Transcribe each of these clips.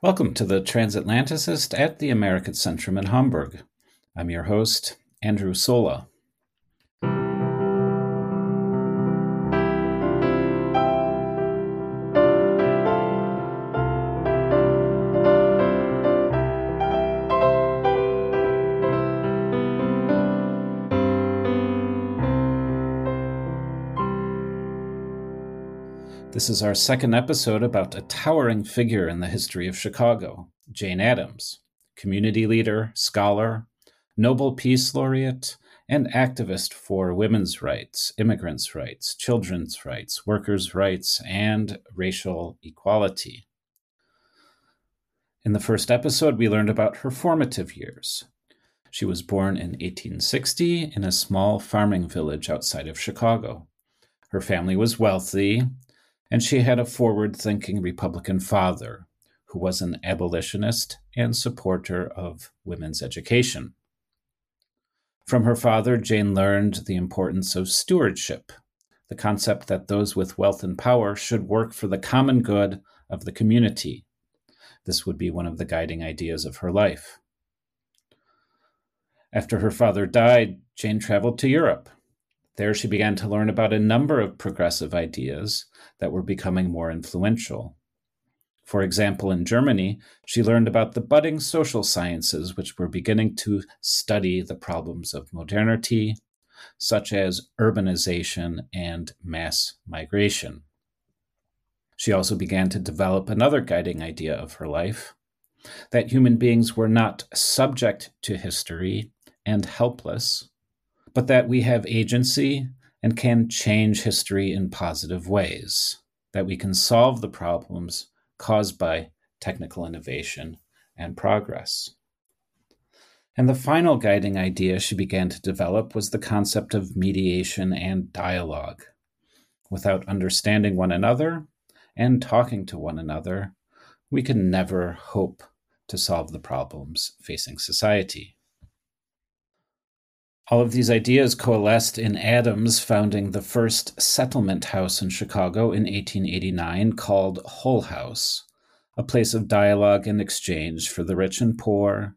Welcome to the Transatlanticist at the American Centrum in Hamburg. I'm your host, Andrew Sola. This is our second episode about a towering figure in the history of Chicago, Jane Addams, community leader, scholar, Nobel Peace Laureate, and activist for women's rights, immigrants' rights, children's rights, workers' rights, and racial equality. In the first episode, we learned about her formative years. She was born in 1860 in a small farming village outside of Chicago. Her family was wealthy, and she had a forward thinking Republican father who was an abolitionist and supporter of women's education. From her father, Jane learned the importance of stewardship, the concept that those with wealth and power should work for the common good of the community. This would be one of the guiding ideas of her life. After her father died, Jane traveled to Europe there, she began to learn about a number of progressive ideas that were becoming more influential. For example, in Germany, she learned about the budding social sciences, which were beginning to study the problems of modernity, such as urbanization and mass migration. She also began to develop another guiding idea of her life that human beings were not subject to history and helpless, but that we have agency and can change history in positive ways, that we can solve the problems caused by technical innovation and progress. And the final guiding idea she began to develop was the concept of mediation and dialogue. Without understanding one another and talking to one another, we can never hope to solve the problems facing society. All of these ideas coalesced in Addams founding the first settlement house in Chicago in 1889 called Hull House, a place of dialogue and exchange for the rich and poor,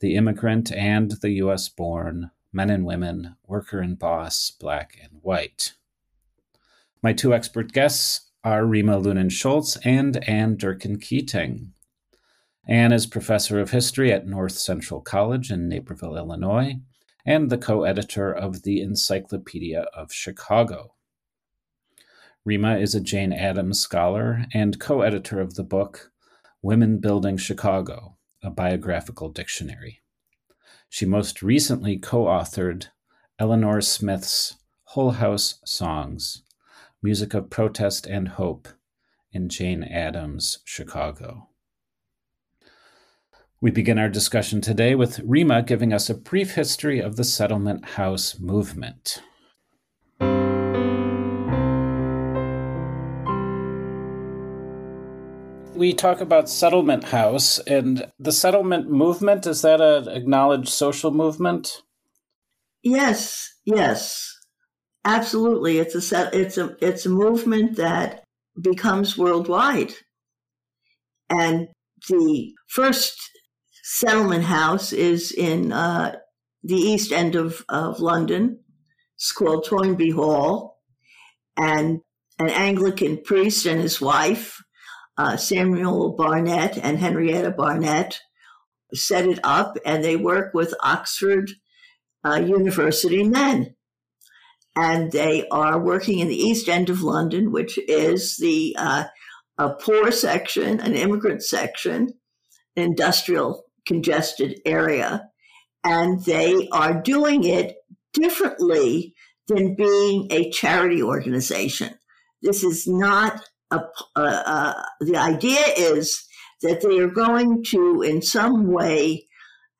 the immigrant and the U.S. born, men and women, worker and boss, black and white. My two expert guests are Rima Lunin Schultz and Ann Durkin Keating. Ann is professor of history at North Central College in Naperville, Illinois and the co editor of the Encyclopedia of Chicago. Rima is a Jane Addams scholar and co editor of the book Women Building Chicago, a biographical dictionary. She most recently co authored Eleanor Smith's Hull House Songs Music of Protest and Hope in Jane Addams' Chicago. We begin our discussion today with Rima giving us a brief history of the settlement house movement. We talk about settlement house and the settlement movement. Is that an acknowledged social movement? Yes, yes, absolutely. It's a set, it's a it's a movement that becomes worldwide, and the first settlement house is in uh, the east end of, of London. It's called Toynbee Hall. And an Anglican priest and his wife, uh, Samuel Barnett and Henrietta Barnett, set it up, and they work with Oxford uh, University men. And they are working in the east end of London, which is the uh, a poor section, an immigrant section, industrial congested area. And they are doing it differently than being a charity organization. This is not a, uh, uh, the idea is that they are going to, in some way,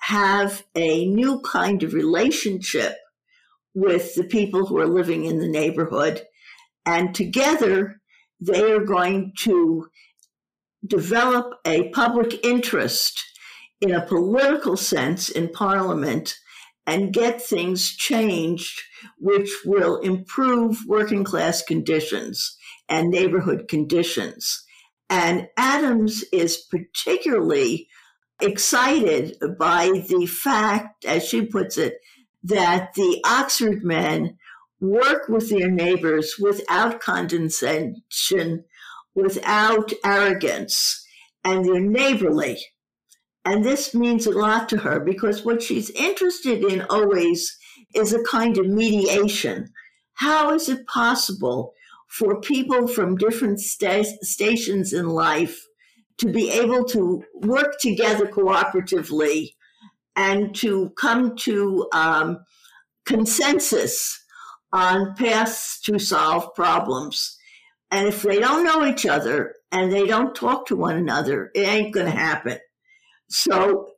have a new kind of relationship with the people who are living in the neighborhood. And together, they are going to develop a public interest in a political sense in Parliament and get things changed which will improve working class conditions and neighborhood conditions. And Addams is particularly excited by the fact, as she puts it, that the Oxford men work with their neighbors without condescension, without arrogance, and they're neighborly. And this means a lot to her because what she's interested in always is a kind of mediation. How is it possible for people from different sta- stations in life to be able to work together cooperatively and to come to um, consensus on paths to solve problems. And if they don't know each other and they don't talk to one another, it ain't going to happen. So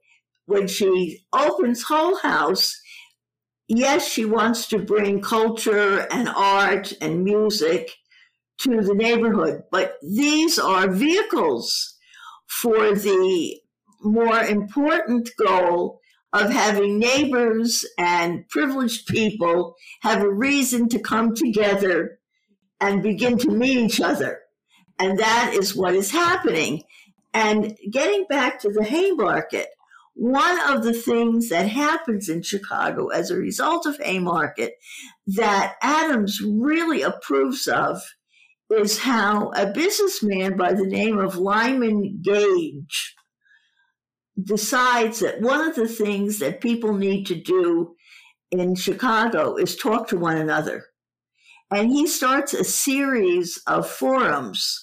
when she opens Hull House, yes, she wants to bring culture and art and music to the neighborhood, but these are vehicles for the more important goal of having neighbors and privileged people have a reason to come together and begin to meet each other. And that is what is happening. And getting back to the Haymarket, one of the things that happens in Chicago as a result of Haymarket that Addams really approves of is how a businessman by the name of Lyman Gage decides that one of the things that people need to do in Chicago is talk to one another. And he starts a series of forums,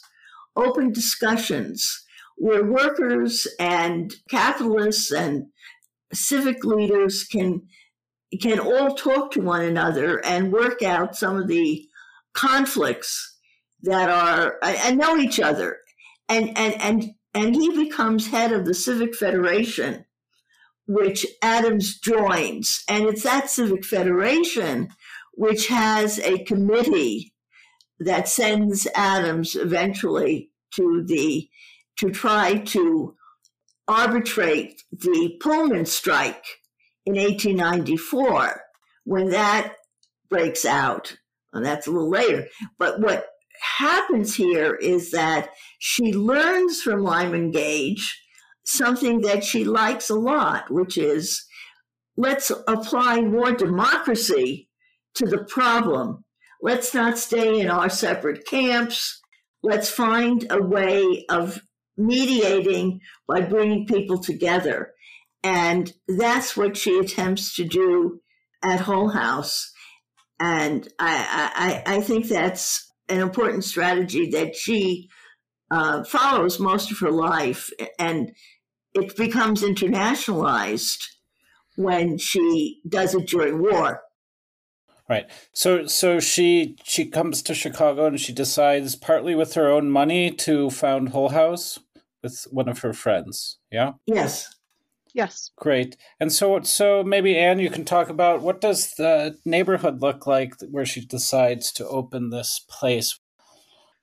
open discussions, where workers and capitalists and civic leaders can can all talk to one another and work out some of the conflicts that are uh, and know each other. And and and and he becomes head of the civic federation which addams joins. And it's that civic federation which has a committee that sends addams eventually to the to try to arbitrate the Pullman strike in 1894 when that breaks out. And that's a little later. But what happens here is that she learns from Lyman Gage something that she likes a lot, which is let's apply more democracy to the problem. Let's not stay in our separate camps. Let's find a way of mediating by bringing people together. And that's what she attempts to do at Hull House. And I, I, I think that's an important strategy that she uh, follows most of her life. And it becomes internationalized when she does it during war. Right. So so she she comes to Chicago and she decides partly with her own money to found Hull House with one of her friends. Yeah. Yes. Yes. Great. And so so maybe Ann, you can talk about what does the neighborhood look like where she decides to open this place.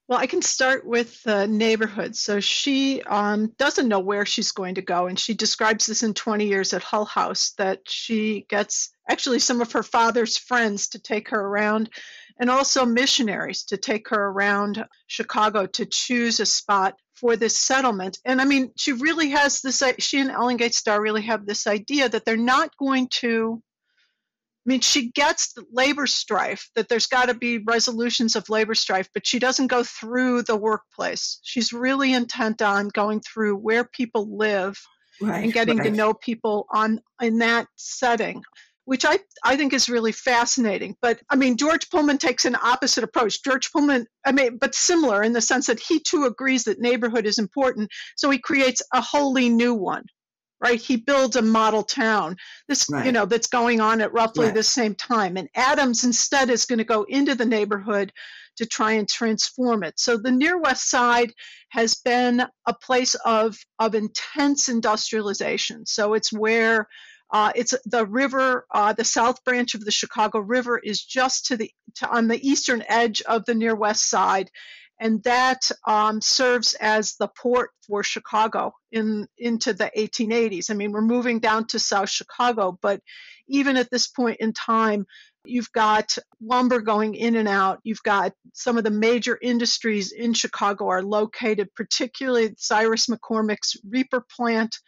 Well, I can start with the neighborhood. So she um, doesn't know where she's going to go, and she describes this in 20 years at Hull House that she gets actually some of her father's friends to take her around, and also missionaries to take her around Chicago to choose a spot for this settlement. And I mean, she really has this, she and Ellen Gates Starr really have this idea that they're not going to, I mean, she gets the labor strife, that there's got to be resolutions of labor strife, but she doesn't go through the workplace. She's really intent on going through where people live right, and getting right. to know people on in that setting which I, I think is really fascinating. But I mean, George Pullman takes an opposite approach. George Pullman, I mean, but similar in the sense that he too agrees that neighborhood is important. So he creates a wholly new one, right? He builds a model town, this, right. you know, that's going on at roughly right. the same time. And Addams instead is going to go into the neighborhood to try and transform it. So the near west side has been a place of, of intense industrialization. So it's where uh, it's the river, uh, the south branch of the Chicago River is just to the to, on the eastern edge of the near west side, and that um, serves as the port for Chicago in into the 1880s. I mean, we're moving down to South Chicago, but even at this point in time, You've got lumber going in and out. You've got some of the major industries in Chicago are located, particularly Cyrus McCormick's Reaper plant,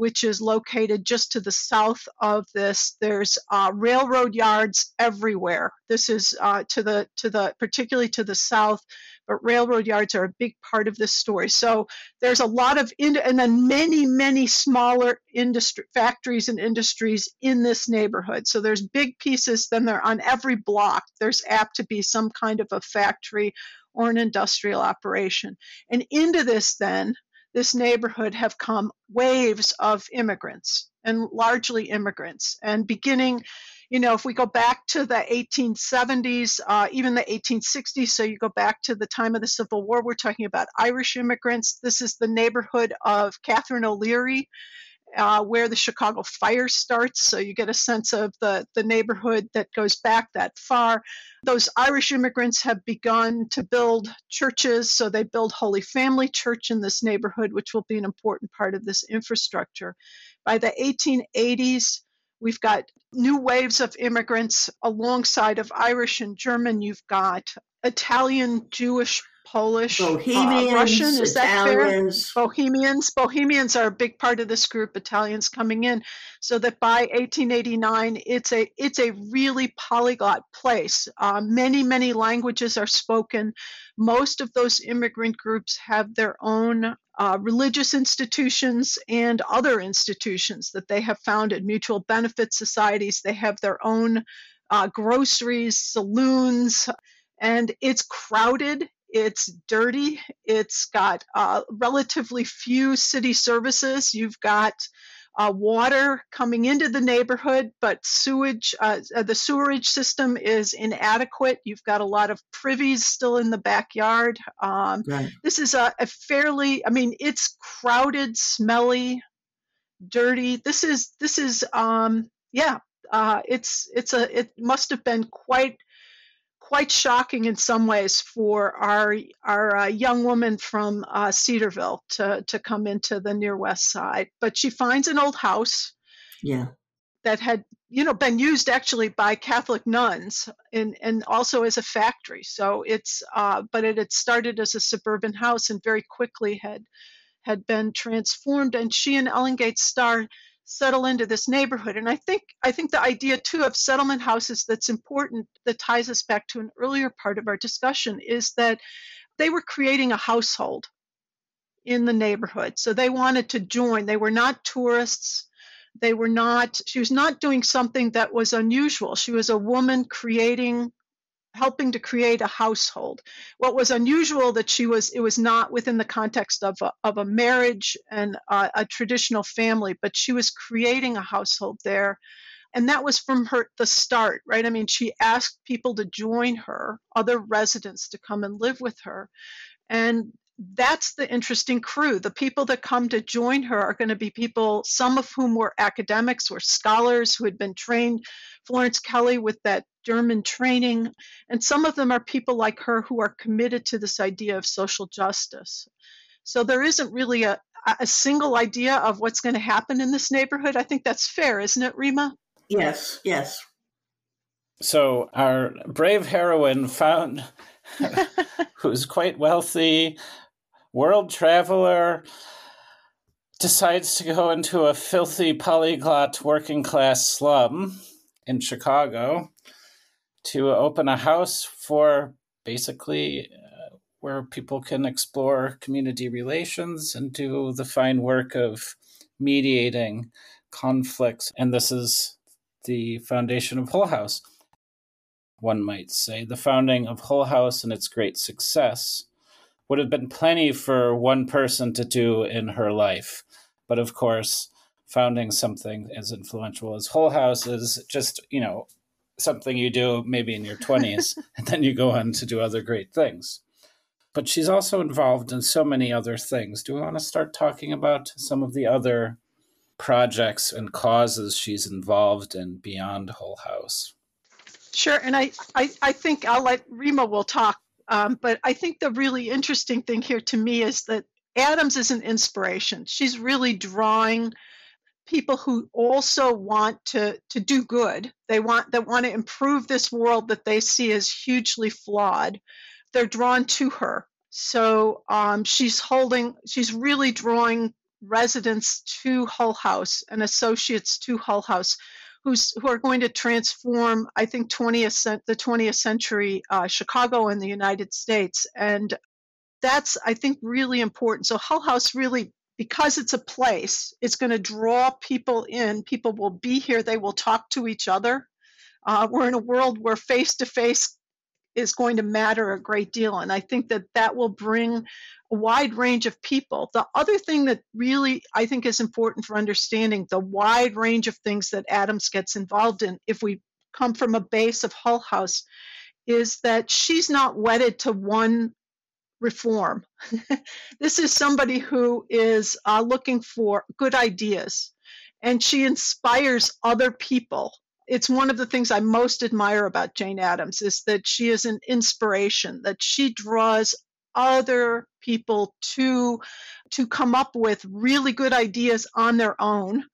which is located just to the south of this. There's uh, railroad yards everywhere. This is uh, to the to the particularly to the south but railroad yards are a big part of this story. So there's a lot of, in, and then many, many smaller industry factories and industries in this neighborhood. So there's big pieces, then they're on every block. There's apt to be some kind of a factory or an industrial operation. And into this, then, this neighborhood have come waves of immigrants and largely immigrants. And beginning you know, if we go back to the 1870s, uh, even the 1860s, so you go back to the time of the Civil War, we're talking about Irish immigrants. This is the neighborhood of Catherine O'Leary. Uh, where the Chicago fire starts, so you get a sense of the, the neighborhood that goes back that far. Those Irish immigrants have begun to build churches, so they build Holy Family Church in this neighborhood, which will be an important part of this infrastructure. By the 1880s, We've got new waves of immigrants alongside of Irish and German. You've got Italian, Jewish, Polish, uh, Bohemians, uh, Russian. Is Italians. that fair? Bohemians. Bohemians are a big part of this group. Italians coming in, so that by 1889, it's a it's a really polyglot place. Uh, many many languages are spoken. Most of those immigrant groups have their own uh, religious institutions and other institutions that they have founded, mutual benefit societies. They have their own uh, groceries, saloons, and it's crowded. It's dirty. It's got uh, relatively few city services. You've got uh, water coming into the neighborhood, but sewage, uh, uh, the sewerage system is inadequate. You've got a lot of privies still in the backyard. Um, right. This is a, a fairly, I mean, it's crowded, smelly, dirty. This is, this is, um, yeah, uh, it's, it's a, it must have been quite quite shocking in some ways for our our uh, young woman from uh, Cedarville to to come into the near west side. But she finds an old house. Yeah. That had you know been used actually by Catholic nuns and and also as a factory. So it's uh, but it had started as a suburban house and very quickly had had been transformed. And she and Ellen Gates Starr settle into this neighborhood. And I think I think the idea too of settlement houses that's important that ties us back to an earlier part of our discussion is that they were creating a household in the neighborhood. So they wanted to join. They were not tourists. They were not she was not doing something that was unusual. She was a woman creating helping to create a household. What was unusual that she was it was not within the context of a, of a marriage and a, a traditional family, but she was creating a household there. And that was from her the start, right? I mean, she asked people to join her, other residents to come and live with her. And that's the interesting crew. The people that come to join her are going to be people, some of whom were academics, were scholars who had been trained, Florence Kelley with that German training, and some of them are people like her who are committed to this idea of social justice. So there isn't really a, a single idea of what's going to happen in this neighborhood. I think that's fair, isn't it, Rima? Yes, yes. So our brave heroine found who's quite wealthy, world traveler decides to go into a filthy polyglot working class slum in Chicago to open a house for basically uh, where people can explore community relations and do the fine work of mediating conflicts. And this is the foundation of Hull House. One might say the founding of Hull House and its great success would have been plenty for one person to do in her life. But of course, founding something as influential as Hull House is just, you know, something you do maybe in your 20s, and then you go on to do other great things. But she's also involved in so many other things. Do we want to start talking about some of the other projects and causes she's involved in beyond Hull House? Sure, and I, I, I think I'll let Rima will talk um, but I think the really interesting thing here to me is that Addams is an inspiration. She's really drawing people who also want to to do good. They want that want to improve this world that they see as hugely flawed. They're drawn to her. So um, she's holding. She's really drawing residents to Hull House and associates to Hull House who's who are going to transform I think 20th the 20th century uh, Chicago and the United States and that's I think really important. So Hull House really because it's a place, it's going to draw people in. People will be here. They will talk to each other. Uh, we're in a world where face to face is going to matter a great deal. And I think that that will bring a wide range of people. The other thing that really I think is important for understanding the wide range of things that Addams gets involved in, if we come from a base of Hull House, is that she's not wedded to one reform. this is somebody who is uh, looking for good ideas and she inspires other people. It's one of the things I most admire about Jane Addams is that she is an inspiration, that she draws other people to to come up with really good ideas on their own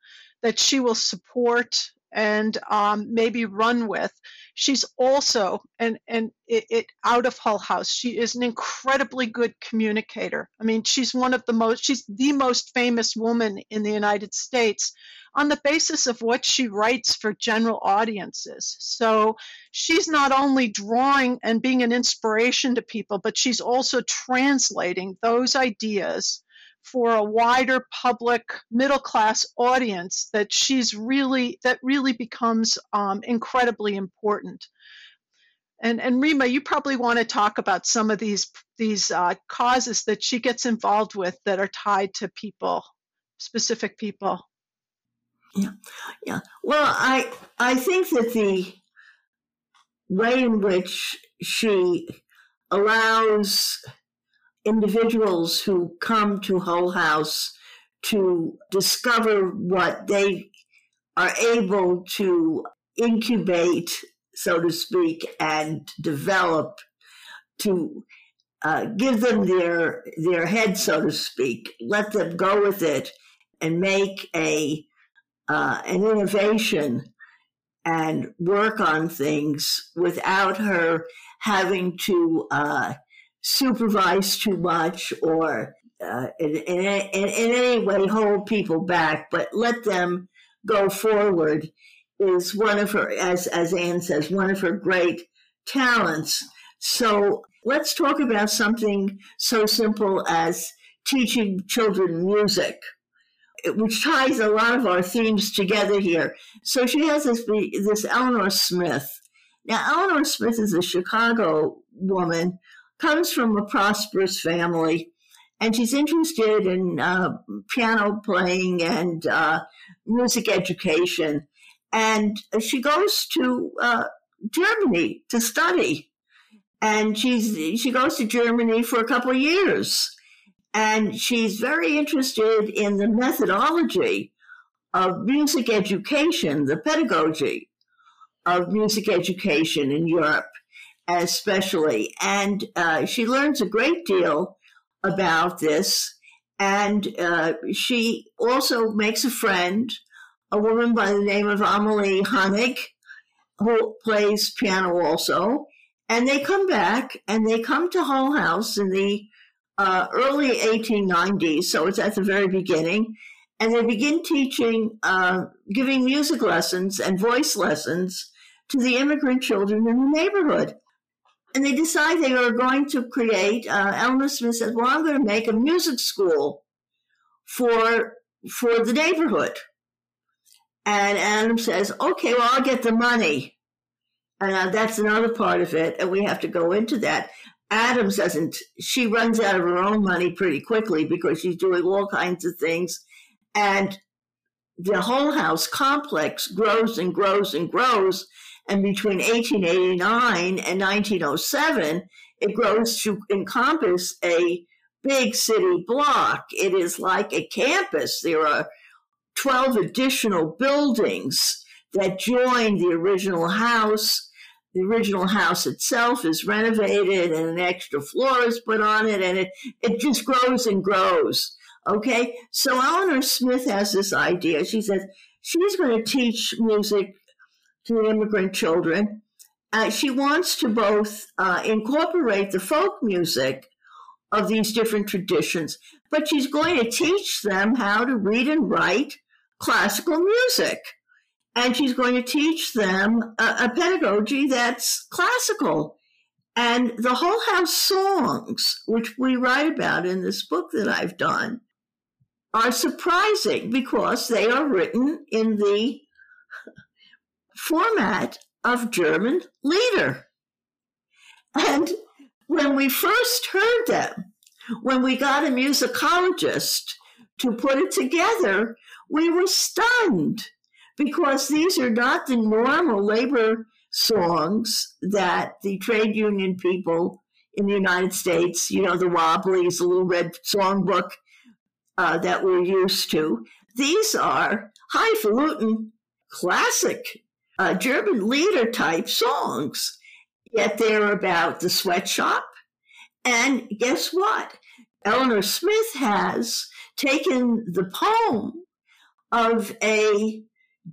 that she will support and um, maybe run with. She's also, and and it, it, out of Hull House, she is an incredibly good communicator. I mean, she's one of the most, she's the most famous woman in the United States on the basis of what she writes for general audiences. So she's not only drawing and being an inspiration to people, but she's also translating those ideas for a wider public middle class audience that she's really that really becomes um, incredibly important and and Rima, you probably want to talk about some of these these uh, causes that she gets involved with that are tied to people, specific people. Yeah, yeah. Well, I I think that the way in which she allows individuals who come to Hull House to discover what they are able to incubate, so to speak, and develop to uh, give them their their head, so to speak, let them go with it and make a uh, an innovation and work on things without her having to uh, supervise too much or uh, in, in, in, in any way hold people back, but let them go forward is one of her, as, as Ann says, one of her great talents. So let's talk about something so simple as teaching children music, which ties a lot of our themes together here. So she has this, this Eleanor Smith. Now, Eleanor Smith is a Chicago woman comes from a prosperous family, and she's interested in uh, piano playing and uh, music education. And she goes to uh, Germany to study, and she's she goes to Germany for a couple of years, and she's very interested in the methodology of music education, the pedagogy of music education in Europe especially. And uh, she learns a great deal about this. And uh, she also makes a friend, a woman by the name of Amalie Hannig, who plays piano also. And they come back and they come to Hull House in the uh, early 1890s, so it's at the very beginning. And they begin teaching, uh, giving music lessons and voice lessons to the immigrant children in the neighborhood and they decide they are going to create. Uh, Eleanor Smith says, "Well, I'm going to make a music school for for the neighborhood." And Adam says, "Okay, well, I'll get the money." And uh, that's another part of it, and we have to go into that. Addams doesn't. She runs out of her own money pretty quickly because she's doing all kinds of things, and the Hull House complex grows and grows and grows and between 1889 and 1907, it grows to encompass a big city block. It is like a campus. There are 12 additional buildings that join the original house. The original house itself is renovated and an extra floor is put on it, and it, it just grows and grows. Okay, so Eleanor Smith has this idea. She says she's going to teach music to immigrant children. Uh, she wants to both uh, incorporate the folk music of these different traditions, but she's going to teach them how to read and write classical music. And she's going to teach them a, a pedagogy that's classical. And the Hull House songs, which we write about in this book that I've done, are surprising because they are written in the format of German Lieder. And when we first heard them, when we got a musicologist to put it together, we were stunned because these are not the normal labor songs that the trade union people in the United States, you know, the Wobblies, the little red songbook uh, that we're used to. These are highfalutin classic uh, German Lieder type songs, yet they're about the sweatshop. And guess what? Eleanor Smith has taken the poem of a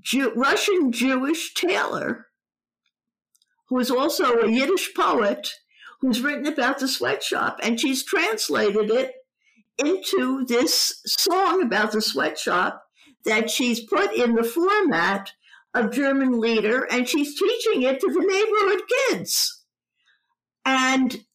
Jew- Russian Jewish tailor who is also a Yiddish poet who's written about the sweatshop, and she's translated it into this song about the sweatshop that she's put in the format of German Lieder, and she's teaching it to the neighborhood kids. And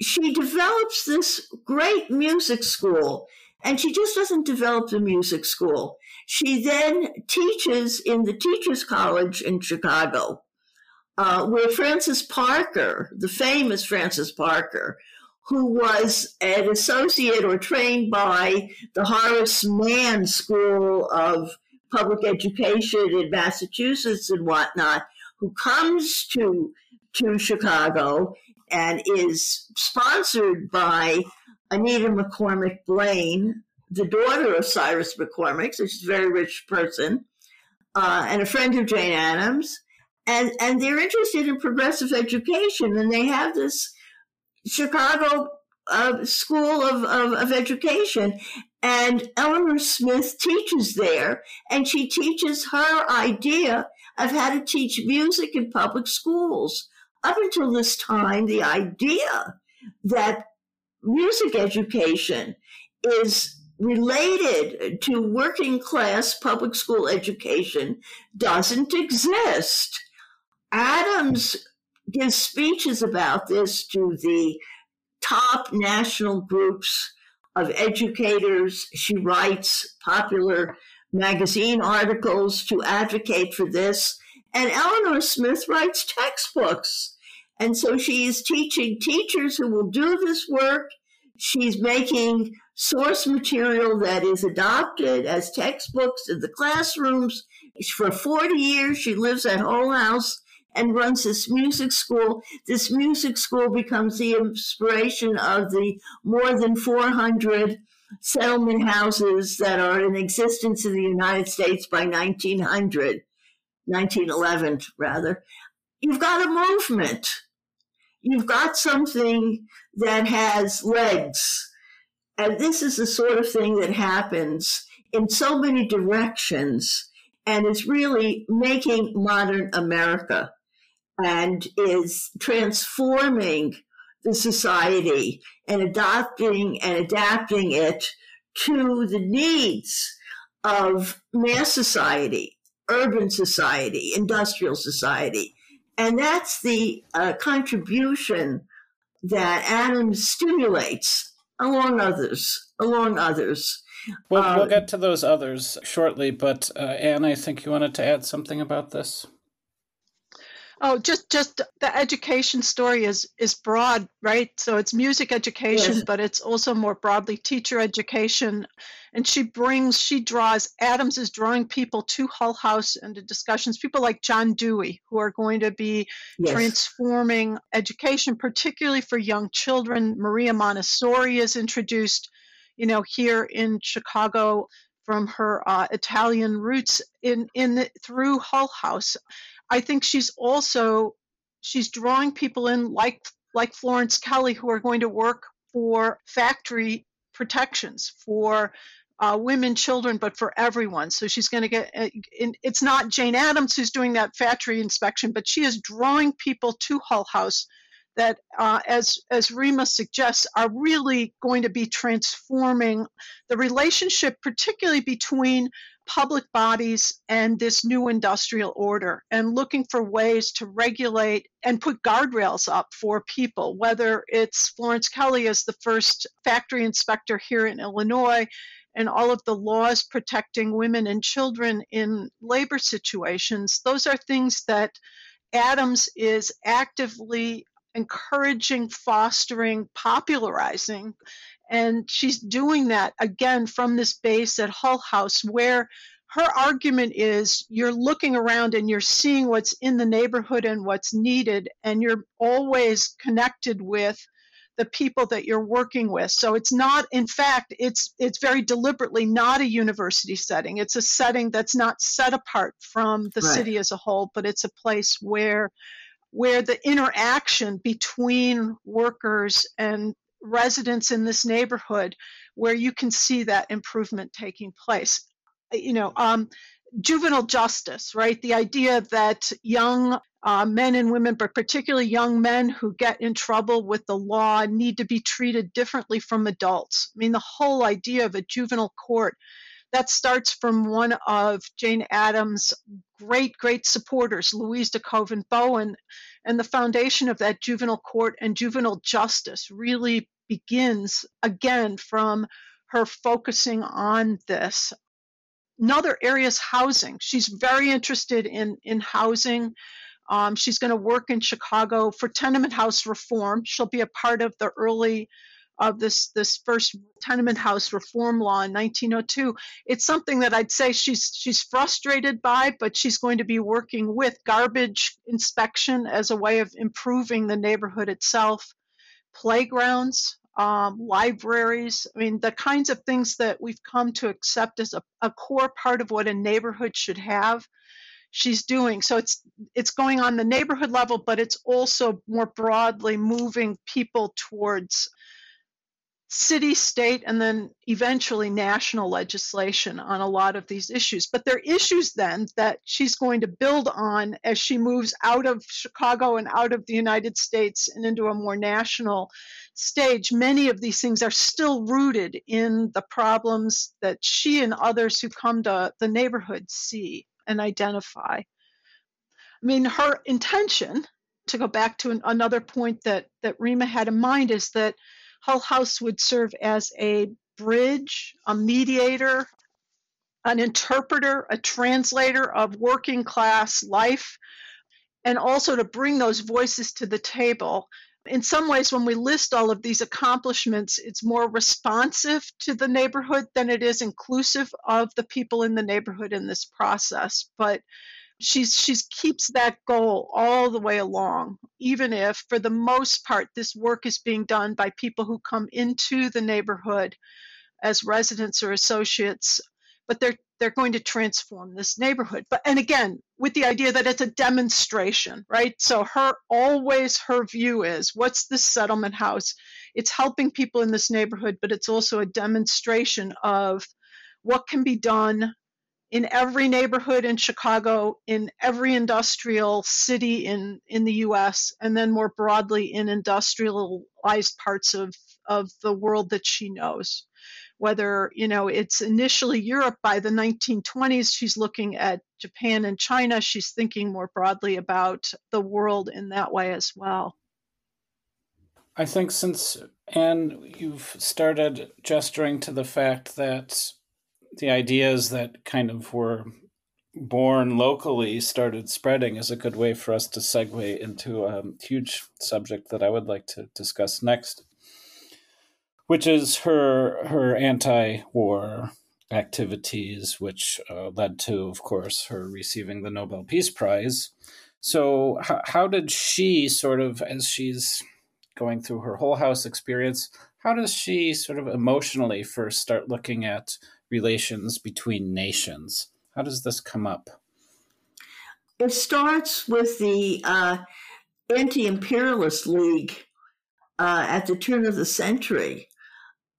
she develops this great music school, and she just doesn't develop the music school. She then teaches in the Teachers College in Chicago, uh, where Francis Parker, the famous Francis Parker, who was an associate or trained by the Horace Mann School of Public Education in Massachusetts and whatnot, who comes to to Chicago and is sponsored by Anita McCormick Blaine, the daughter of Cyrus McCormick, so she's a very rich person, uh, and a friend of Jane Addams. And, and they're interested in progressive education, and they have this Chicago uh, School of, of, of Education. And Eleanor Smith teaches there, and she teaches her idea of how to teach music in public schools. Up until this time, the idea that music education is related to working class public school education doesn't exist. Addams gives speeches about this to the top national groups of educators. She writes popular magazine articles to advocate for this. And Eleanor Smith writes textbooks. And so she is teaching teachers who will do this work. She's making source material that is adopted as textbooks in the classrooms. For 40 years, she lives at Hull House and runs this music school. This music school becomes the inspiration of the more than 400 settlement houses that are in existence in the United States by 1900, 1911, rather. You've got a movement. You've got something that has legs. And this is the sort of thing that happens in so many directions and it's really making modern America and is transforming the society and adopting and adapting it to the needs of mass society, urban society, industrial society. And that's the uh, contribution that Addams stimulates, along others, along others. We'll, uh, we'll get to those others shortly, but uh, Ann, I think you wanted to add something about this. Oh, just just the education story is is broad, right? So it's music education, yes. but it's also more broadly teacher education. And she brings, she draws. Addams is drawing people to Hull House and to discussions. People like John Dewey, who are going to be yes. transforming education, particularly for young children. Maria Montessori is introduced, you know, here in Chicago from her uh, Italian roots in in the, through Hull House. I think she's also she's drawing people in like like Florence Kelley who are going to work for factory protections for uh, women, children, but for everyone. So she's going to get. Uh, it's not Jane Addams who's doing that factory inspection, but she is drawing people to Hull House that, uh, as as Rima suggests, are really going to be transforming the relationship, particularly between public bodies and this new industrial order and looking for ways to regulate and put guardrails up for people, whether it's Florence Kelley as the first factory inspector here in Illinois and all of the laws protecting women and children in labor situations. Those are things that Addams is actively encouraging, fostering, popularizing and she's doing that again from this base at Hull House, where her argument is you're looking around and you're seeing what's in the neighborhood and what's needed, and you're always connected with the people that you're working with. So it's not, in fact, it's it's very deliberately not a university setting. It's a setting that's not set apart from the right. city as a whole, but it's a place where where the interaction between workers and residents in this neighborhood where you can see that improvement taking place. You know, um, juvenile justice, right? The idea that young uh, men and women, but particularly young men who get in trouble with the law, need to be treated differently from adults. I mean, the whole idea of a juvenile court that starts from one of Jane Addams' great, great supporters, Louise DeKoven Bowen, and the foundation of that juvenile court and juvenile justice really begins again from her focusing on this. Another area is housing. She's very interested in, in housing. Um, she's going to work in Chicago for tenement house reform. She'll be a part of the early of this this first tenement house reform law in 1902. It's something that I'd say she's she's frustrated by, but she's going to be working with garbage inspection as a way of improving the neighborhood itself playgrounds, um, libraries. I mean, the kinds of things that we've come to accept as a, a core part of what a neighborhood should have. She's doing so. It's it's going on the neighborhood level, but it's also more broadly moving people towards city, state, and then eventually national legislation on a lot of these issues. But they're issues then that she's going to build on as she moves out of Chicago and out of the United States and into a more national stage. Many of these things are still rooted in the problems that she and others who come to the neighborhood see and identify. I mean, her intention, to go back to an, another point that, that Rima had in mind, is that Hull House would serve as a bridge, a mediator, an interpreter, a translator of working class life, and also to bring those voices to the table. In some ways, when we list all of these accomplishments, it's more responsive to the neighborhood than it is inclusive of the people in the neighborhood in this process. But she's she's keeps that goal all the way along even if for the most part this work is being done by people who come into the neighborhood as residents or associates but they're they're going to transform this neighborhood. But and again with the idea that it's a demonstration right? So her always her view is what's this settlement house? It's helping people in this neighborhood but it's also a demonstration of what can be done in every neighborhood in Chicago, in every industrial city in, in the US, and then more broadly in industrialized parts of, of the world that she knows. Whether, you know, it's initially Europe by the 1920s, she's looking at Japan and China, she's thinking more broadly about the world in that way as well. I think since, Ann, you've started gesturing to the fact that the ideas that kind of were born locally started spreading is a good way for us to segue into a huge subject that I would like to discuss next, which is her her anti-war activities, which uh, led to, of course, her receiving the Nobel Peace Prize. So, how, how did she sort of, as she's going through her Hull House experience, how does she sort of emotionally first start looking at relations between nations. How does this come up? It starts with the uh, Anti Imperialist League uh, at the turn of the century.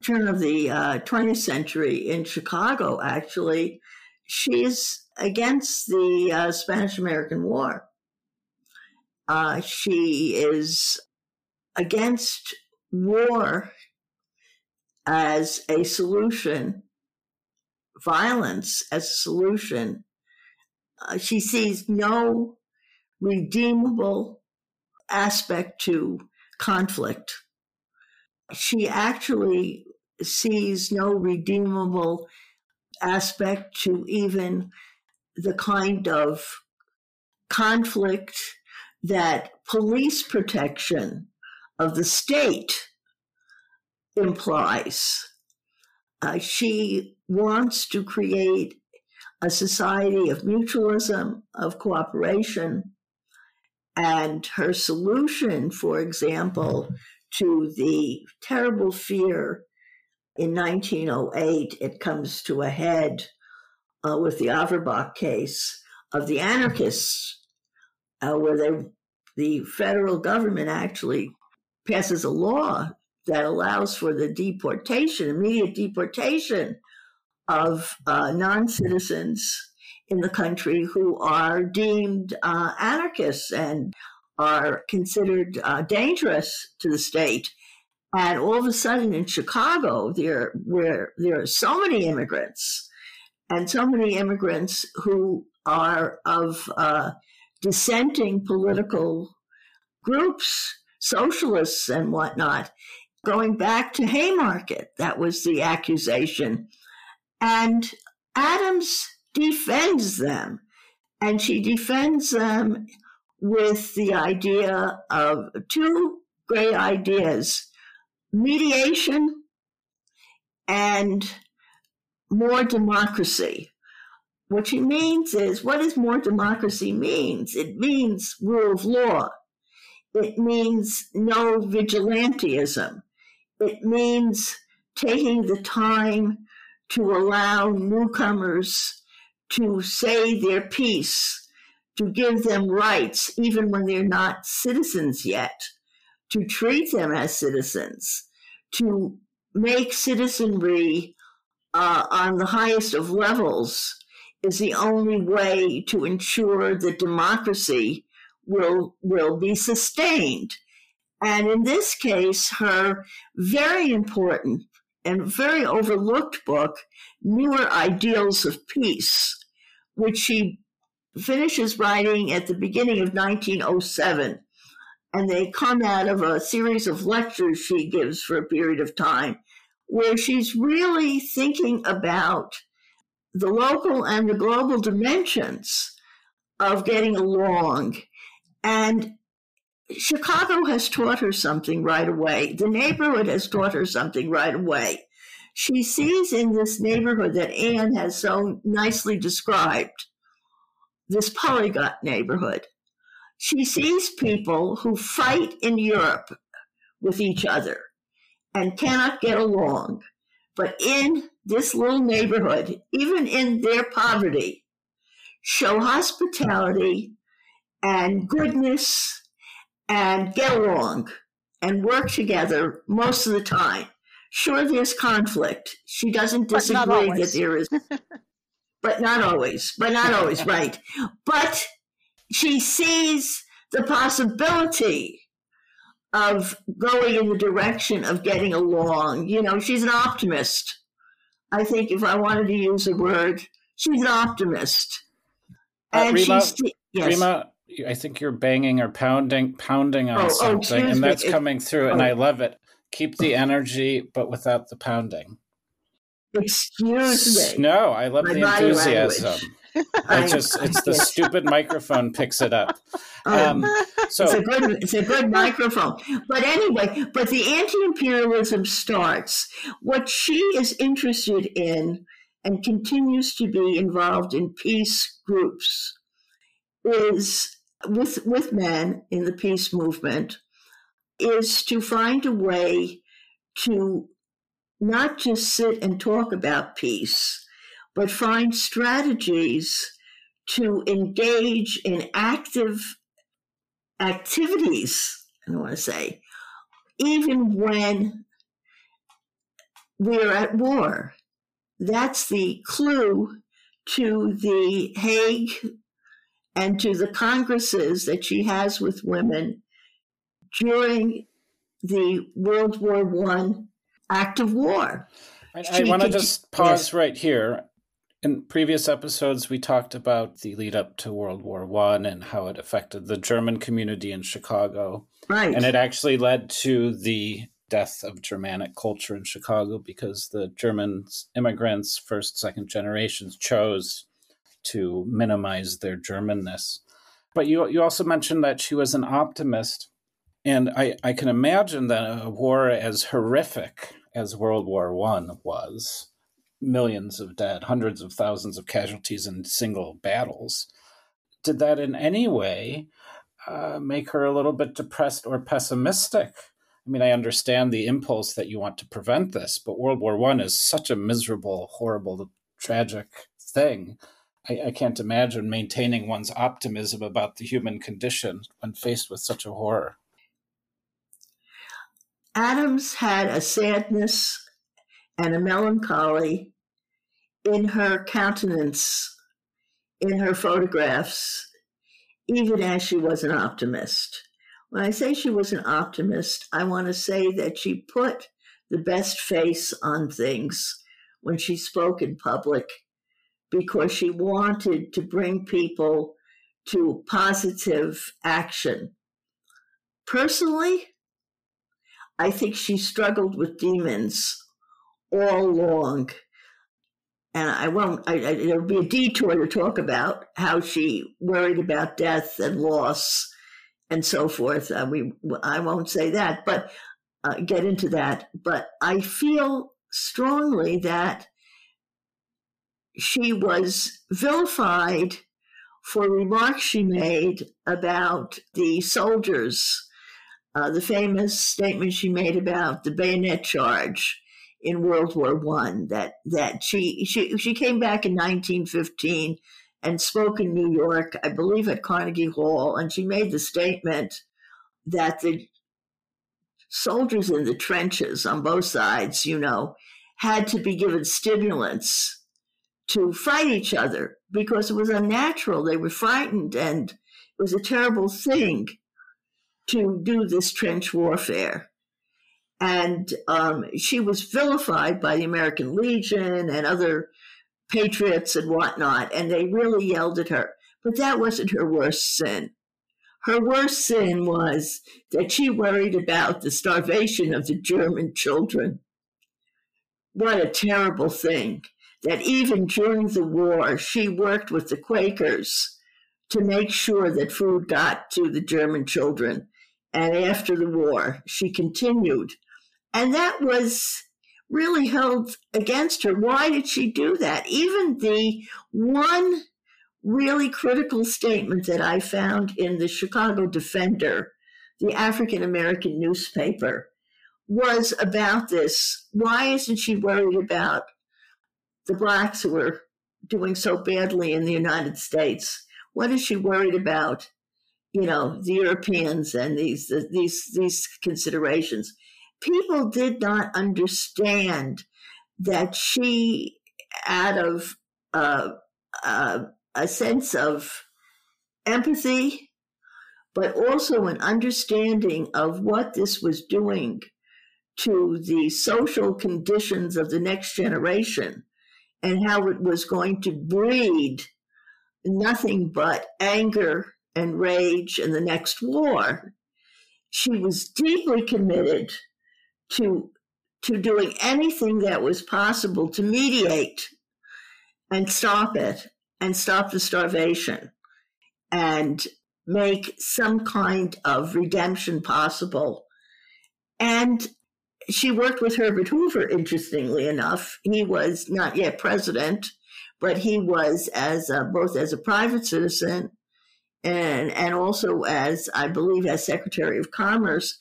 turn of the uh, 20th century in Chicago, actually, she's against the uh, Spanish American War. Uh, she is against war as a solution, violence as a solution. Uh, she sees no redeemable aspect to conflict. She actually sees no redeemable aspect to even the kind of conflict that police protection of the state implies. Uh, she wants to create a society of mutualism, of cooperation. And her solution, for example, to the terrible fear in 1908, it comes to a head uh, with the Averbuch case of the anarchists, uh, where they, the federal government actually passes a law that allows for the deportation, immediate deportation of uh, non citizens in the country who are deemed uh, anarchists and are considered uh, dangerous to the state. And all of a sudden in Chicago, there where there are so many immigrants and so many immigrants who are of uh, dissenting political groups, socialists and whatnot, going back to Haymarket. That was the accusation. And Addams defends them. And she defends them with the idea of two great ideas mediation and more democracy. What she means is what does more democracy means? It means rule of law. It means no vigilantism. It means taking the time to allow newcomers to say their piece, to give them rights, even when they're not citizens yet, to treat them as citizens, to make citizenry uh, on the highest of levels is the only way to ensure that democracy will will be sustained. And in this case, her very important and very overlooked book, Newer Ideals of Peace, which she finishes writing at the beginning of 1907. And they come out of a series of lectures she gives for a period of time, where she's really thinking about the local and the global dimensions of getting along. And Chicago has taught her something right away. The neighborhood has taught her something right away. She sees in this neighborhood that Ann has so nicely described, this polyglot neighborhood. She sees people who fight in Europe with each other and cannot get along. But in this little neighborhood, even in their poverty, show hospitality and goodness and get along and work together most of the time. Sure, there's conflict. She doesn't disagree that there is, but not always, but not always, right. But she sees the possibility of going in the direction of getting along. You know, she's an optimist. I think if I wanted to use a word, she's an optimist. Uh, and Rima, she's, yes. Rima, I think you're banging or pounding pounding on oh, oh something, oh, and that's me. coming through, and oh. I love it. Keep the energy, but without the pounding. Excuse me. No, I love My the enthusiasm. I just it's the stupid microphone picks it up. Um, so it's a good it's a good microphone. But anyway, but the anti-imperialism starts. What she is interested in and continues to be involved in peace groups is with with men in the peace movement is to find a way to not just sit and talk about peace, but find strategies to engage in active activities, I want to say, even when we're at war. That's the clue to the Hague and to the congresses that she has with women during the World War One act of war. I, I want to just pause yes. right here. In previous episodes, we talked about the lead up to World War One and how it affected the German community in Chicago. Right. And it actually led to the death of Germanic culture in Chicago because the German immigrants, first, second generations, chose to minimize their Germanness. But you you also mentioned that she was an optimist, and I, I can imagine that a war as horrific as World War One was, millions of dead, hundreds of thousands of casualties in single battles, did that in any way uh, make her a little bit depressed or pessimistic? I mean, I understand the impulse that you want to prevent this, but World War One is such a miserable, horrible, tragic thing. I, I can't imagine maintaining one's optimism about the human condition when faced with such a horror. Addams had a sadness and a melancholy in her countenance, in her photographs, even as she was an optimist. When I say she was an optimist, I want to say that she put the best face on things when she spoke in public because she wanted to bring people to positive action. Personally, I think she struggled with demons all along. And I won't, I, I, there'll be a detour to talk about how she worried about death and loss and so forth. Uh, we, I won't say that, but uh, get into that. But I feel strongly that she was vilified for remarks she made about the soldiers. Uh, the famous statement she made about the bayonet charge in World War One. That that she she she came back in 1915 and spoke in New York, I believe at Carnegie Hall, and she made the statement that the soldiers in the trenches on both sides, you know, had to be given stimulants to fight each other because it was unnatural. They were frightened, and it was a terrible thing to do this trench warfare. And um, she was vilified by the American Legion and other patriots and whatnot, and they really yelled at her. But that wasn't her worst sin. Her worst sin was that she worried about the starvation of the German children. What a terrible thing that even during the war, she worked with the Quakers to make sure that food got to the German children. And after the war, she continued. And that was really held against her. Why did she do that? Even the one really critical statement that I found in the Chicago Defender, the African American newspaper, was about this. Why isn't she worried about the blacks who were doing so badly in the United States? What is she worried about? You know, the Europeans and these these these considerations people did not understand that she, out of uh, uh, a sense of empathy, but also an understanding of what this was doing to the social conditions of the next generation and how it was going to breed nothing but anger and rage in the next war. She was deeply committed to to doing anything that was possible to mediate and stop it and stop the starvation and make some kind of redemption possible. And she worked with Herbert Hoover, interestingly enough. He was not yet president, but he was as a, both as a private citizen and and also as I believe as Secretary of Commerce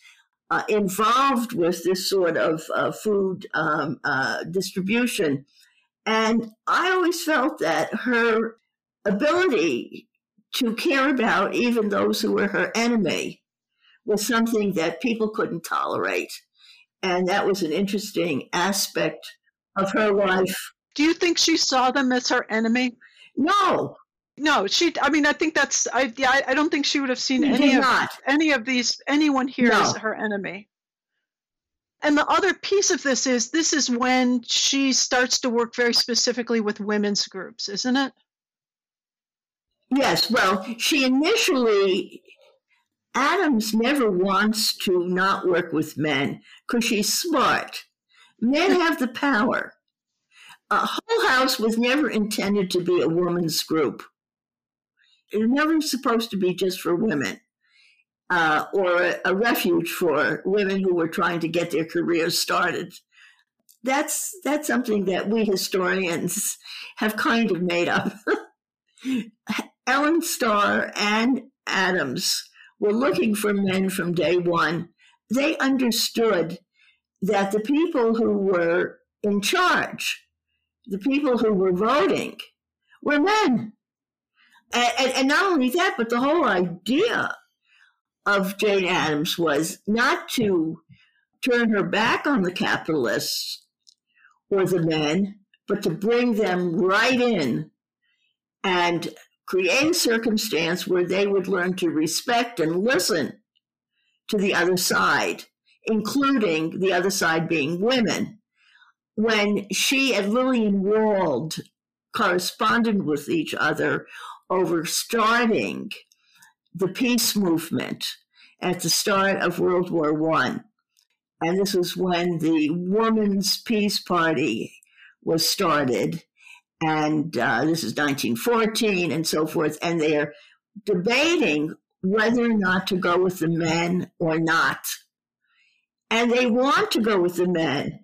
uh, involved with this sort of uh, food um, uh, distribution. And I always felt that her ability to care about even those who were her enemy was something that people couldn't tolerate. And that was an interesting aspect of her life. Do you think she saw them as her enemy? No. No, she. I mean, I think that's. I. Yeah, I don't think she would have seen any of not. any of these anyone here No. as her enemy. And the other piece of this is this is when she starts to work very specifically with women's groups, isn't it? Yes, well, she initially, Addams never wants to not work with men because she's smart. Men have the power. A Hull House was never intended to be a woman's group. It was never supposed to be just for women uh, or a, a refuge for women who were trying to get their careers started. That's that's something that we historians have kind of made up. Ellen Starr and Addams were looking for men from day one. They understood that the people who were in charge, the people who were voting, were men. And, and, and not only that, but the whole idea of Jane Addams was not to turn her back on the capitalists or the men, but to bring them right in and create a circumstance where they would learn to respect and listen to the other side, including the other side being women. When she and Lillian Wald corresponded with each other over starting the peace movement at the start of World War One, and this was when the Women's Peace Party was started, and uh, this is 1914 and so forth, and they're debating whether or not to go with the men or not. And they want to go with the men.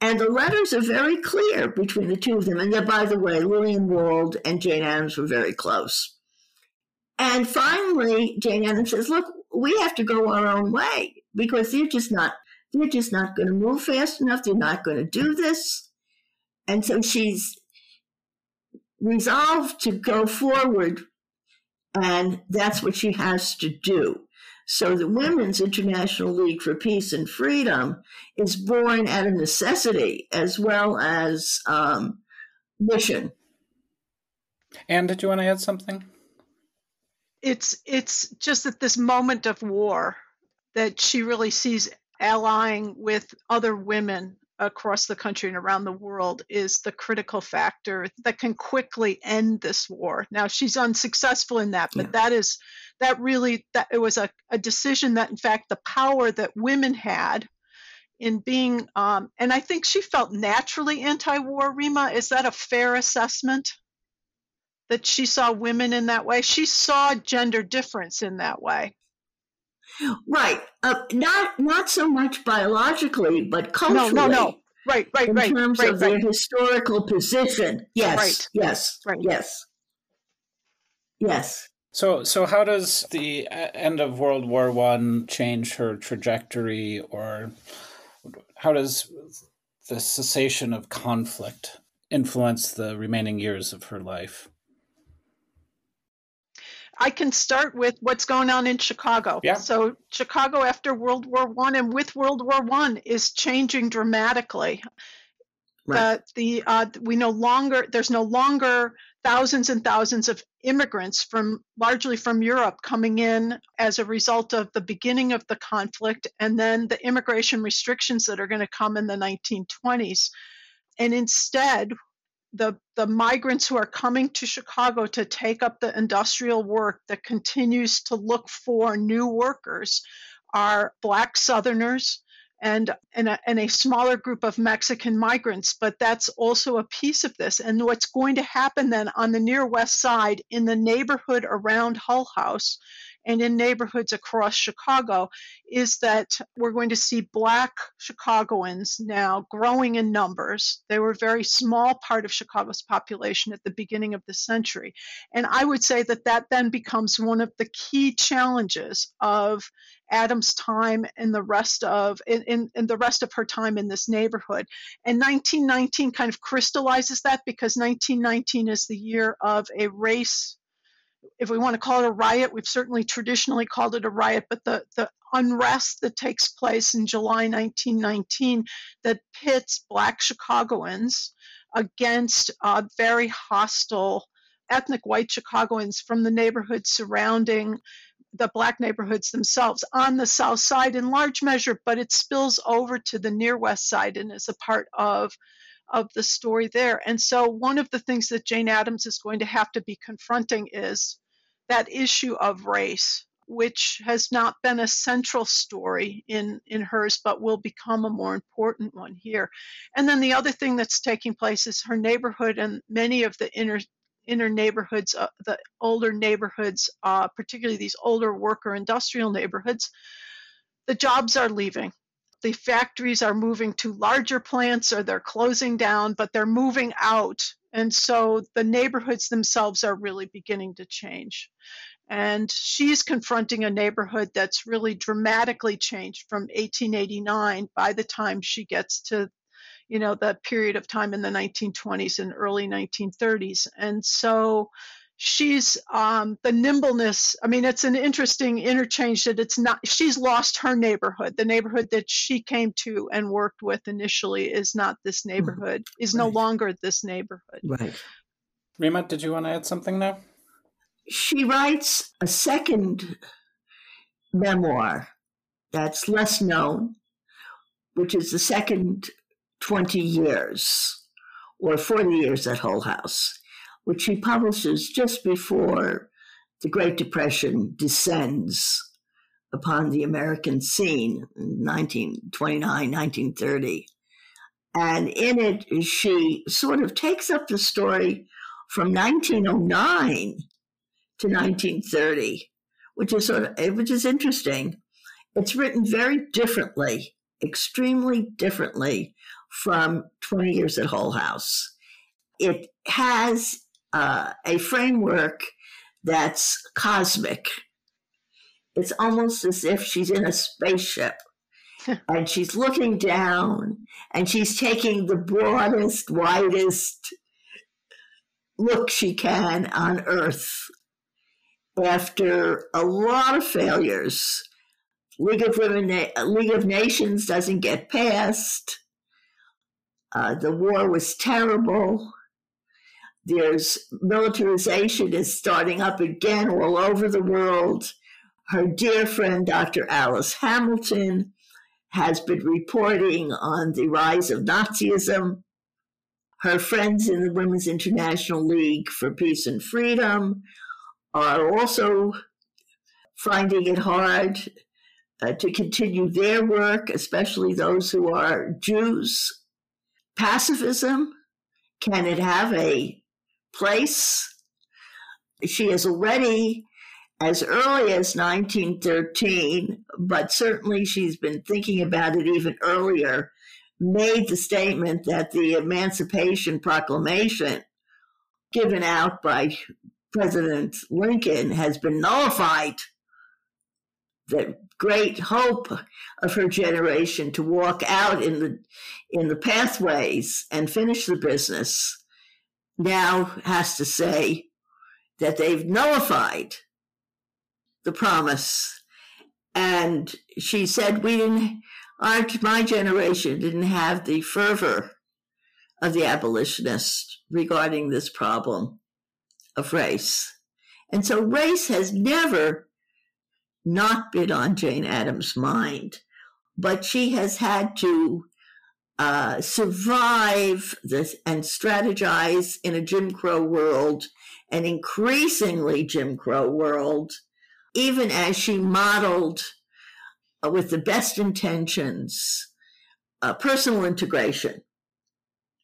And the letters are very clear between the two of them. And then, by the way, Lillian Wald and Jane Addams were very close. And finally, Jane Addams says, "Look, we have to go our own way because they're just not they're just not going to move fast enough. They're not going to do this." And so she's resolved to go forward, and that's what she has to do. So the Women's International League for Peace and Freedom is born out of necessity as well as um, mission. Ann, did you want to add something? It's it's just at this moment of war that she really sees allying with other women across the country and around the world is the critical factor that can quickly end this war. Now she's unsuccessful in that, but Yeah. that is that really that it was a, a decision that in fact the power that women had in being um, and I think she felt naturally anti-war. Rima, is that a fair assessment? That she saw women in that way. She saw gender difference in that way. Right. Uh, not not so much biologically, but culturally. No, no, no. Right, right, In right, terms right, of their right. historical position. Yes. Right. Yes. Right. Yes. Yes. So, so how does the uh, end of World War One change her trajectory, or how does the cessation of conflict influence the remaining years of her life? I can start with what's going on in Chicago. Yeah. So Chicago after World War One and with World War One is changing dramatically. Right. Uh, the uh, we no longer there's no longer thousands and thousands of immigrants from largely from Europe coming in as a result of the beginning of the conflict and then the immigration restrictions that are going to come in the 1920s. And instead, the the migrants who are coming to Chicago to take up the industrial work that continues to look for new workers are black southerners and and a, and a smaller group of Mexican migrants. But that's also a piece of this. And what's going to happen then on the near west side in the neighborhood around Hull House and in neighborhoods across Chicago is that we're going to see black Chicagoans now growing in numbers. They were a very small part of Chicago's population at the beginning of the century. And I would say that that then becomes one of the key challenges of Addams' time and the rest of in, in, in the rest of her time in this neighborhood. And 1919 kind of crystallizes that because 1919 is the year of a race if we want to call it a riot, we've certainly traditionally called it a riot, but the, the unrest that takes place in July 1919 that pits Black Chicagoans against uh, very hostile ethnic white Chicagoans from the neighborhoods surrounding the black neighborhoods themselves on the south side in large measure, but it spills over to the near west side and is a part of of the story there. And so one of the things that Jane Addams is going to have to be confronting is that issue of race, which has not been a central story in, in hers, but will become a more important one here. And then the other thing that's taking place is her neighborhood and many of the inner inner neighborhoods, uh, the older neighborhoods, uh, particularly these older worker industrial neighborhoods, the jobs are leaving. The factories are moving to larger plants or they're closing down, but they're moving out. And so the neighborhoods themselves are really beginning to change. And she's confronting a neighborhood that's really dramatically changed from 1889 by the time she gets to you know, the period of time in the 1920s and early 1930s. And so she's um, the nimbleness. I mean, it's an interesting interchange that it's not, she's lost her neighborhood. The neighborhood that she came to and worked with initially is not this mm-hmm. neighborhood, mm-hmm. is right. no longer this neighborhood. Right. Rima, did you want to add something now? She writes a second memoir that's less known, which is the second 20 years or 40 years at Hull House, which he publishes just before the Great Depression descends upon the American scene in 1929, 1930. And in it, she sort of takes up the story from 1909 to 1930, which is sort of, eh, which is interesting. It's written very differently, extremely differently from 20 years at Hull House. It has uh, a framework that's cosmic. It's almost as if she's in a spaceship and she's looking down and she's taking the broadest, widest look she can on Earth after a lot of failures. League of Women, League of Nations doesn't get passed. Uh, the war was terrible. There's militarization is starting up again all over the world. Her dear friend, Dr. Alice Hamilton, has been reporting on the rise of Nazism. Her friends in the Women's International League for Peace and Freedom are also finding it hard uh, to continue their work, especially those who are Jews pacifism? Can it have a place? She has already, as early as 1913, but certainly she's been thinking about it even earlier, made the statement that the Emancipation Proclamation given out by President Lincoln has been nullified. The great hope of her generation to walk out in the in the pathways and finish the business now has to say that they've nullified the promise. And she said we didn't our my generation didn't have the fervor of the abolitionists regarding this problem of race. And so race has never not been on Jane Addams' mind, but she has had to uh, survive this and strategize in a Jim Crow world, an increasingly Jim Crow world, even as she modeled uh, with the best intentions uh, personal integration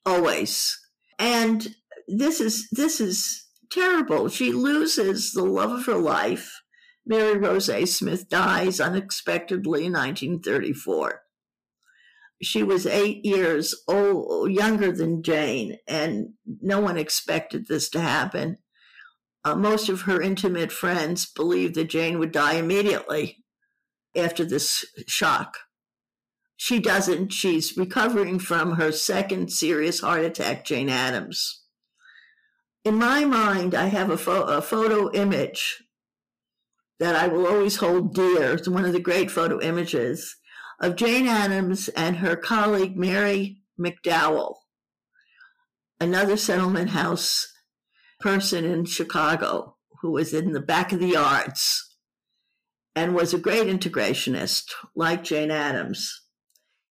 always. And this is this is terrible. She loses the love of her life. Mary Rozet Smith dies unexpectedly in 1934. She was eight years old, younger than Jane, and no one expected this to happen. Uh, most of her intimate friends believed that Jane would die immediately after this shock. She doesn't. She's recovering from her second serious heart attack, Jane Addams. in my mind, I have a, fo- a photo image that I will always hold dear. It's one of the great photo images of Jane Addams and her colleague Mary McDowell, another settlement house person in Chicago who was in the back of the yards and was a great integrationist like Jane Addams.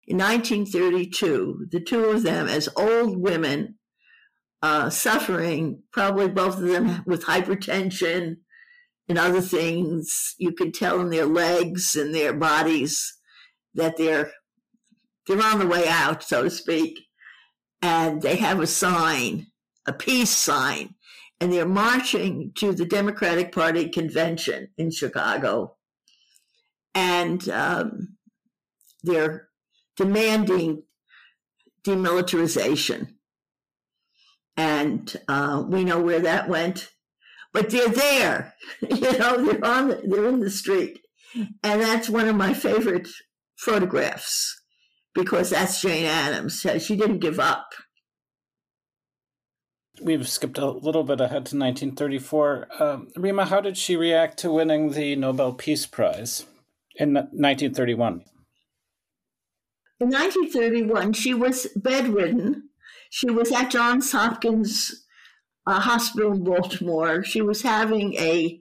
In 1932, the two of them, as old women, uh, suffering, probably both of them with hypertension and other things, you could tell in their legs and their bodies that they're they're on the way out, so to speak. And they have a sign, a peace sign, and they're marching to the Democratic Party convention in Chicago. And um, they're demanding demilitarization. And uh, we know where that went. But they're there, you know, they're on, the, they're in the street. And that's one of my favorite photographs because that's Jane Addams. She didn't give up. We've skipped a little bit ahead to 1934. Um, Rima, how did she react to winning the Nobel Peace Prize in 1931? In 1931, she was bedridden. She was at Johns Hopkins uh, Hospital in Baltimore. She was having a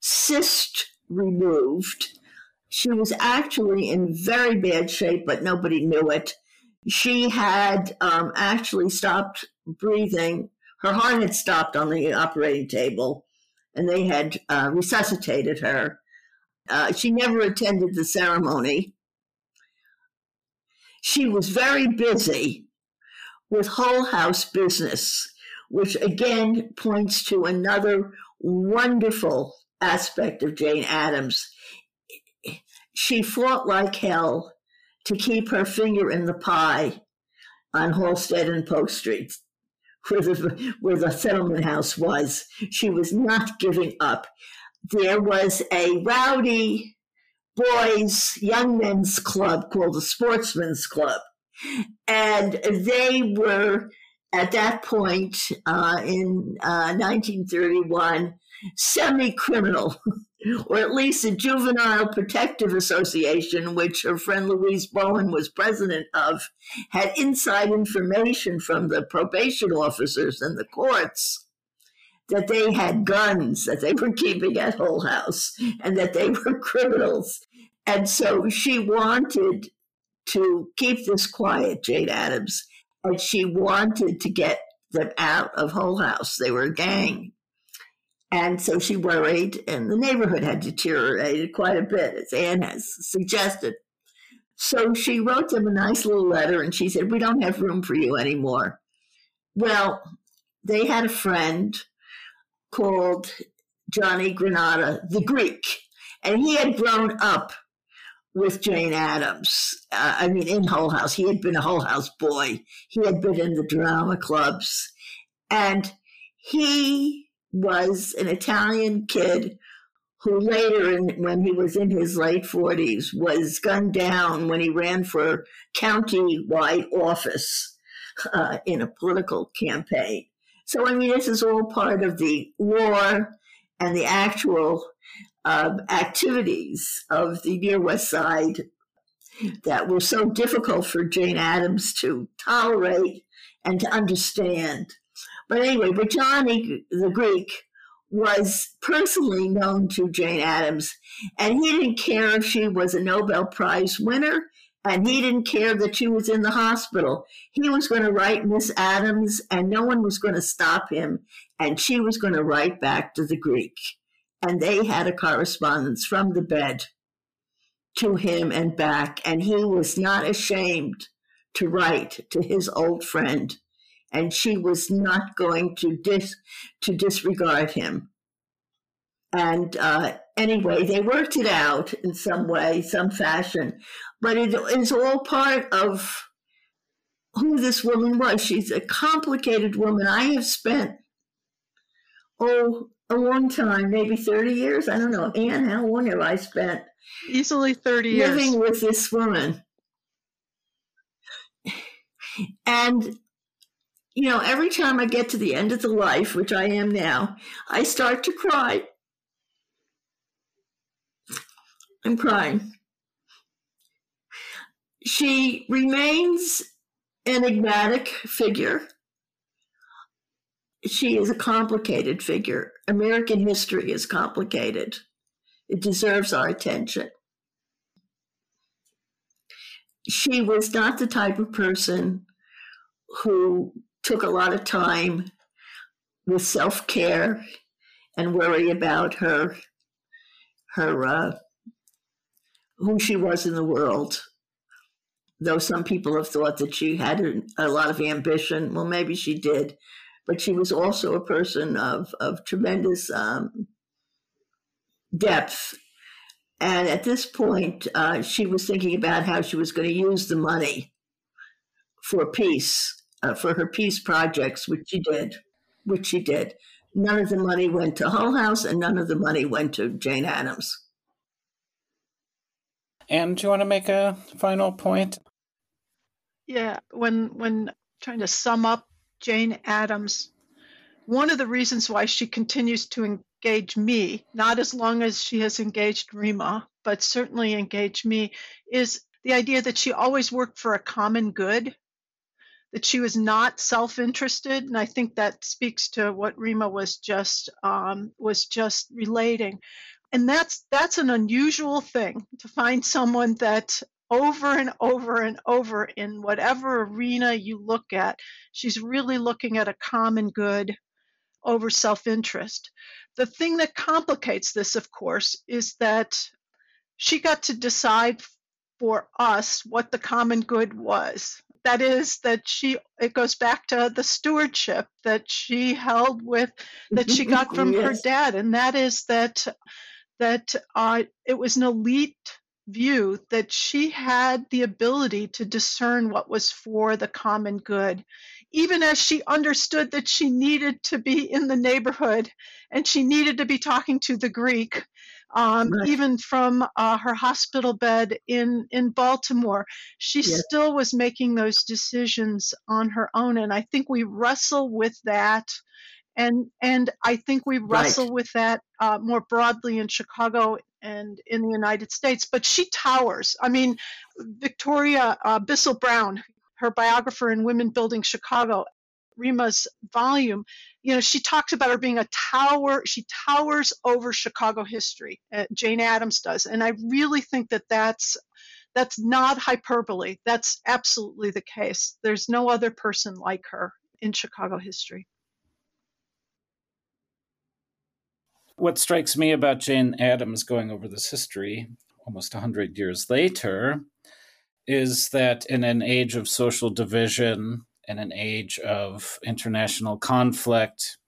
cyst removed she was actually in very bad shape, but nobody knew it. She had um, actually stopped breathing. Her heart had stopped on the operating table, and they had uh, resuscitated her. Uh, she never attended the ceremony. She was very busy with Hull House business, which again points to another wonderful aspect of Jane Addams she fought like hell to keep her finger in the pie on Halsted and Polk Street, where the, where the settlement house was. She was not giving up. There was a rowdy boys, young men's club called the Sportsmen's Club. And they were, at that point uh, in uh, 1931, semi criminal. or at least the Juvenile Protective Association, which her friend Louise Bowen was president of, had inside information from the probation officers and the courts that they had guns that they were keeping at Hull House and that they were criminals. And so she wanted to keep this quiet, Jane Addams, and she wanted to get them out of Hull House. They were a gang. And so she worried, and the neighborhood had deteriorated quite a bit, as Ann has suggested. So she wrote them a nice little letter, and she said, We don't have room for you anymore. Well, they had a friend called Johnny Granada, the Greek, and he had grown up with Jane Addams. Uh, I mean, in Hull House. He had been a Hull House boy, he had been in the drama clubs, and he was an Italian kid who later, in, when he was in his late 40s, was gunned down when he ran for county-wide office uh, in a political campaign. So, I mean, this is all part of the war and the actual uh, activities of the Near West Side that were so difficult for Jane Addams to tolerate and to understand. But anyway, but Johnny the Greek was personally known to Jane Addams, and he didn't care if she was a Nobel Prize winner, and he didn't care that she was in the hospital. He was going to write Miss Addams, and no one was going to stop him, and she was going to write back to the Greek. And they had a correspondence from the bed to him and back, and he was not ashamed to write to his old friend and she was not going to dis to disregard him. And uh, anyway, they worked it out in some way, some fashion, but it is all part of who this woman was. She's a complicated woman. I have spent oh a long time, maybe thirty years. I don't know, Ann. How long have I spent? Easily thirty years living with this woman. And you know, every time I get to the end of the life, which I am now, I start to cry. I'm crying. She remains enigmatic figure. She is a complicated figure. American history is complicated. It deserves our attention. She was not the type of person who took a lot of time with self care and worry about her her uh, who she was in the world. Though some people have thought that she had a lot of ambition, well, maybe she did, but she was also a person of of tremendous um, depth. And at this point, uh, she was thinking about how she was going to use the money for peace uh, for her peace projects, which she did, which she did. None of the money went to Hull House, and none of the money went to Jane Addams. And do you want to make a final point? Yeah, when when trying to sum up Jane Addams, one of the reasons why she continues to engage me, not as long as she has engaged Rima, but certainly engaged me, is the idea that she always worked for a common good that she was not self-interested, and I think that speaks to what Rima was just um, was just relating. And that's that's an unusual thing to find someone that over and over and over in whatever arena you look at, she's really looking at a common good over self-interest. The thing that complicates this, of course, is that she got to decide for us what the common good was that is that she it goes back to the stewardship that she held with that she got from yes. her dad and that is that that uh, it was an elite view that she had the ability to discern what was for the common good even as she understood that she needed to be in the neighborhood and she needed to be talking to the greek um, right. even from uh, her hospital bed in in Baltimore. She yes. still was making those decisions on her own, and I think we wrestle with that. And, and I think we wrestle right. with that uh, more broadly in Chicago and in the United States. But she towers. I mean, Victoria uh, Bissell Brown, her biographer in Women Building Chicago, Rima's volume, you know, she talks about her being a tower. She towers over Chicago history. Uh, Jane Addams does, and I really think that that's that's not hyperbole. That's absolutely the case. There's no other person like her in Chicago history. What strikes me about Jane Addams going over this history almost 100 years later is that in an age of social division in an age of international conflict,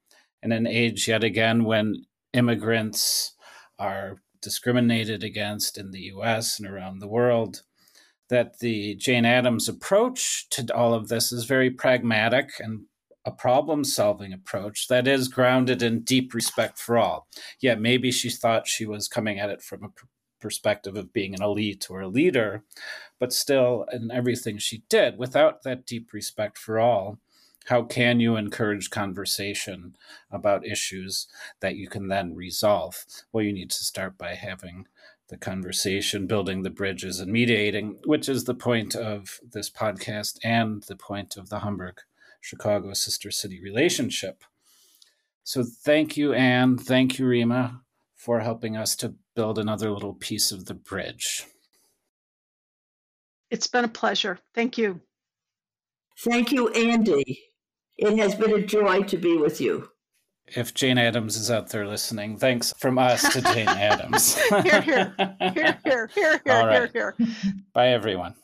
in an age yet again when immigrants are discriminated against in the US and around the world, that the Jane Addams approach to all of this is very pragmatic and a problem solving approach that is grounded in deep respect for all. Yeah, maybe she thought she was coming at it from a perspective of being an elite or a leader, but still, in everything she did, without that deep respect for all, how can you encourage conversation about issues that you can then resolve? Well, you need to start by having the conversation, building the bridges, and mediating, which is the point of this podcast and the point of the Hamburg Chicago sister city relationship. So, thank you, Ann. Thank you, Rima, for helping us to build another little piece of the bridge. It's been a pleasure. Thank you. Thank you, Andy. It has been a joy to be with you. If Jane Addams is out there listening, thanks from us to Jane Addams. here, here, here, here, here, here, here, here. Bye, everyone.